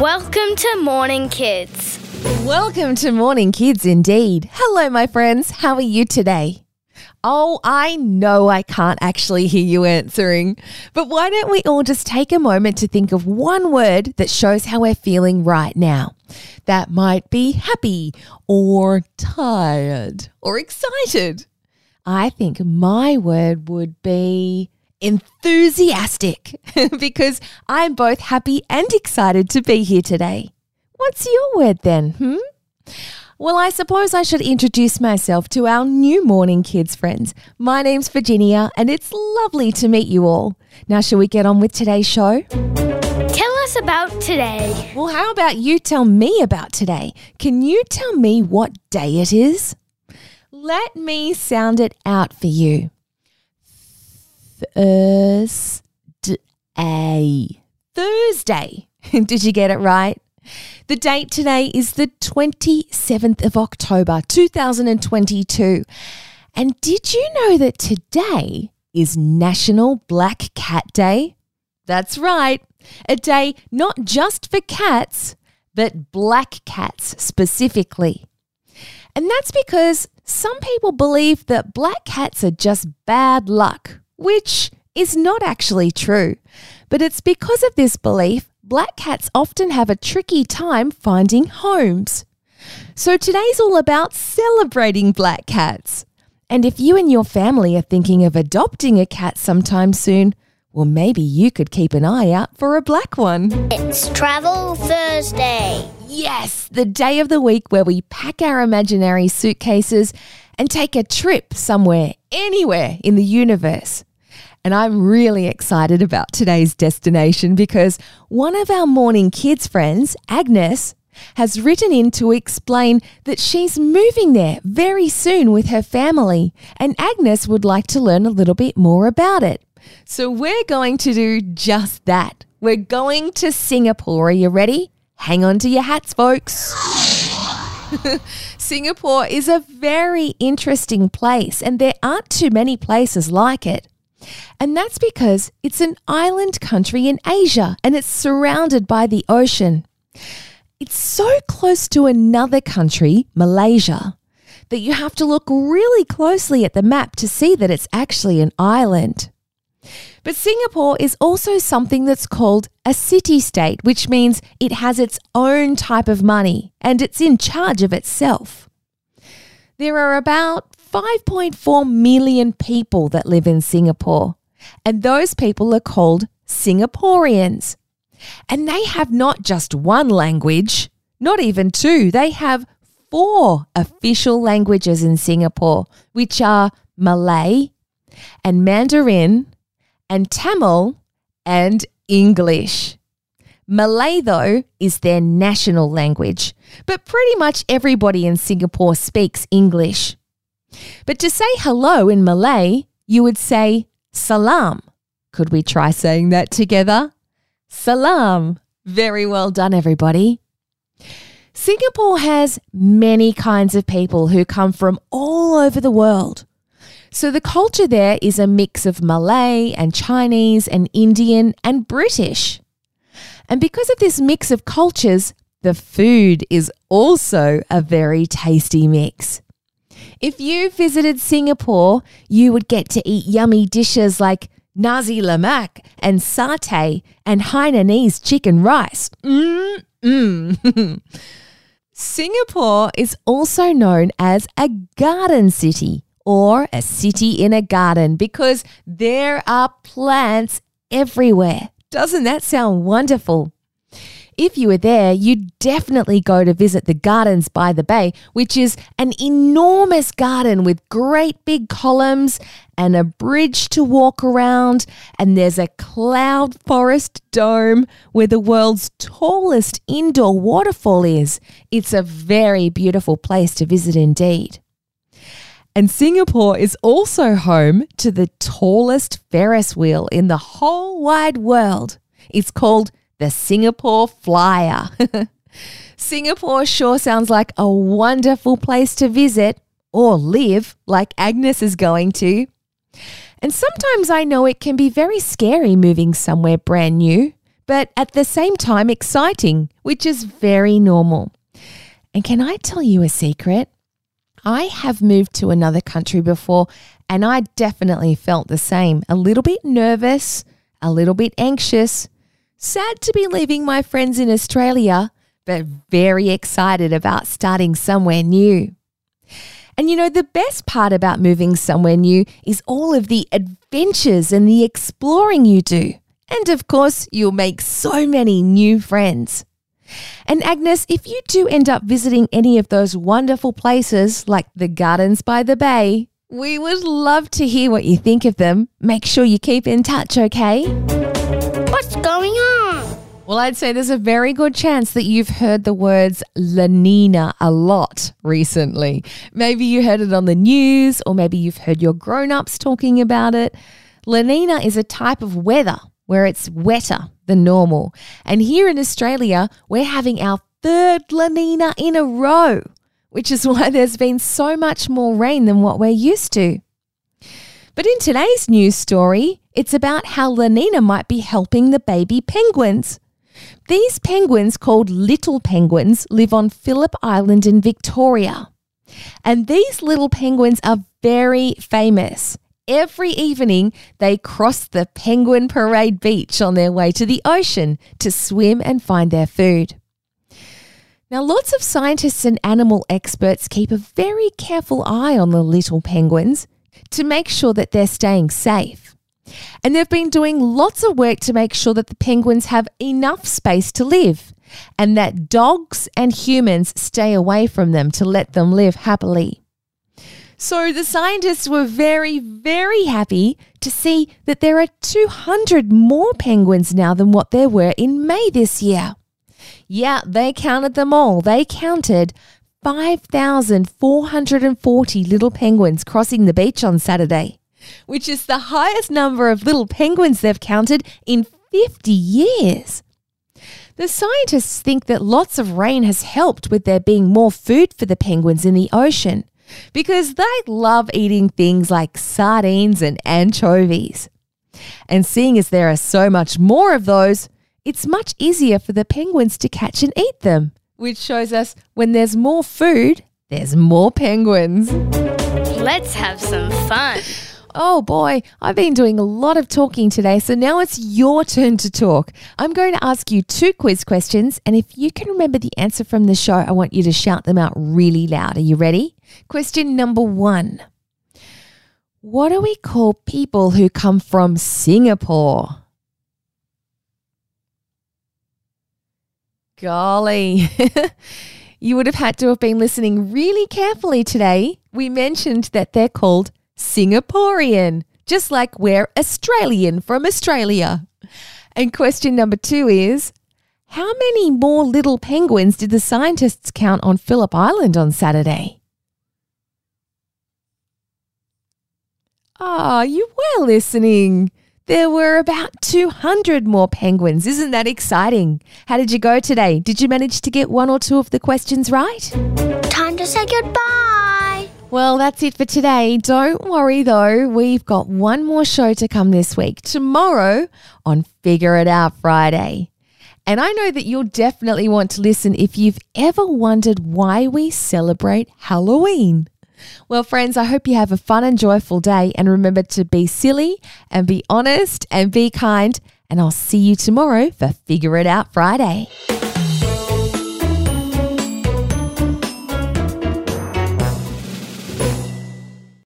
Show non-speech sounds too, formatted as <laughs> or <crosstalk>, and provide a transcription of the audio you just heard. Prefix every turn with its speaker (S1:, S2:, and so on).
S1: Welcome to Morning Kids.
S2: Welcome to Morning Kids, indeed. Hello, my friends. How are you today? Oh, I know I can't actually hear you answering, but why don't we all just take a moment to think of one word that shows how we're feeling right now? That might be happy or tired or excited. I think my word would be enthusiastic <laughs> because I'm both happy and excited to be here today. What's your word then? Hmm? Well, I suppose I should introduce myself to our new morning kids friends. My name's Virginia, and it's lovely to meet you all. Now, shall we get on with today's show?
S1: Tell us about today.
S2: Well, how about you tell me about today? Can you tell me what day it is? Let me sound it out for you. Thursday. Thursday. <laughs> Did you get it right? The date today is the 27th of October, 2022. And did you know that today is National Black Cat Day? That's right, a day not just for cats, but black cats specifically. And that's because some people believe that black cats are just bad luck, which is not actually true. But it's because of this belief black cats often have a tricky time finding homes. So today's all about celebrating black cats. And if you and your family are thinking of adopting a cat sometime soon, well, maybe you could keep an eye out for a black one.
S1: It's Travel Thursday.
S2: Yes, the day of the week where we pack our imaginary suitcases and take a trip somewhere, anywhere in the universe. And I'm really excited about today's destination because one of our morning kids friends, Agnes, has written in to explain that she's moving there very soon with her family, and Agnes would like to learn a little bit more about it. So we're going to do just that. We're going to Singapore. Are you ready? Hang on to your hats, folks. <laughs> Singapore is a very interesting place, and there aren't too many places like it. And that's because it's an island country in Asia and it's surrounded by the ocean. It's so close to another country, Malaysia, that you have to look really closely at the map to see that it's actually an island. But Singapore is also something that's called a city state, which means it has its own type of money and it's in charge of itself. There are about 5.4 million people that live in Singapore, and those people are called Singaporeans. And they have not just one language, not even two, they have four official languages in Singapore, which are Malay and Mandarin and Tamil and English. Malay, though, is their national language, but pretty much everybody in Singapore speaks English. But to say hello in Malay, you would say salam. Could we try saying that together? Salam. Very well done, everybody. Singapore has many kinds of people who come from all over the world. So the culture there is a mix of Malay and Chinese and Indian and British. And because of this mix of cultures, the food is also a very tasty mix. If you visited Singapore, you would get to eat yummy dishes like nasi lemak and satay and Hainanese chicken rice. Mmm. <laughs> Singapore is also known as a garden city or a city in a garden because there are plants everywhere. Doesn't that sound wonderful? If you were there, you'd definitely go to visit the Gardens by the Bay, which is an enormous garden with great big columns and a bridge to walk around. And there's a cloud forest dome where the world's tallest indoor waterfall is. It's a very beautiful place to visit indeed. And Singapore is also home to the tallest Ferris wheel in the whole wide world. It's called the Singapore Flyer. <laughs> Singapore sure sounds like a wonderful place to visit or live, like Agnes is going to. And sometimes I know it can be very scary moving somewhere brand new but at the same time exciting, which is very normal. And can I tell you a secret? I have moved to another country before and I definitely felt the same. A little bit nervous, a little bit anxious, sad to be leaving my friends in Australia, but very excited about starting somewhere new. And you know, the best part about moving somewhere new is all of the adventures and the exploring you do. And of course, you'll make so many new friends. And Agnes, if you do end up visiting any of those wonderful places like the Gardens by the Bay, we would love to hear what you think of them. Make sure you keep in touch, okay?
S1: What's going?
S2: Well, I'd say there's a very good chance that you've heard the words La Nina a lot recently. Maybe you heard it on the news, or maybe you've heard your grown ups talking about it. La Nina is a type of weather where it's wetter than normal. And here in Australia, we're having our third La Nina in a row which is <laughs> why there's been so much more rain than what we're used to. But in today's news story, it's about how La Nina might be helping the baby penguins. These penguins, called little penguins, live on Phillip Island in Victoria. And these little penguins are very famous. Every evening, they cross the Penguin Parade Beach on their way to the ocean to swim and find their food. Now, lots of scientists and animal experts keep a very careful eye on the little penguins to make sure that they're staying safe. And they've been doing lots of work to make sure that the penguins have enough space to live and that dogs and humans stay away from them to let them live happily. So the scientists were very, very happy to see that there are 200 more penguins now than what there were in May this year. Yeah, they counted them all. They counted 5,440 little penguins crossing the beach on Saturday, which is the highest number of little penguins they've counted in 50 years. The scientists think that lots of rain has helped with there being more food for the penguins in the ocean because they love eating things like sardines and anchovies. And seeing as there are so much more of those, it's much easier for the penguins to catch and eat them, which shows us when there's more food, there's more penguins.
S1: Let's have some fun.
S2: Oh boy, I've been doing a lot of talking today, so now it's your turn to talk. I'm going to ask you two quiz questions, and if you can remember the answer from the show, I want you to shout them out really loud. Are you ready? Question number one What do we call people who come from Singapore? Golly. <laughs> you would have had to have been listening really carefully today. We mentioned that they're called Singaporean, just like we're Australian from Australia. And question number two is How many more little penguins did the scientists count on Phillip Island on Saturday? Ah, oh, you were listening. There were about 200 more penguins. Isn't that exciting? How did you go today? Did you manage to get one or two of the questions right?
S1: Time to say goodbye.
S2: Well, that's it for today. Don't worry though, we've got one more show to come this week, tomorrow on Figure It Out Friday. And I know that you'll definitely want to listen if you've ever wondered why we celebrate Halloween. Well, friends, I hope you have a fun and joyful day. And remember to be silly and be honest and be kind. And I'll see you tomorrow for Figure It Out Friday.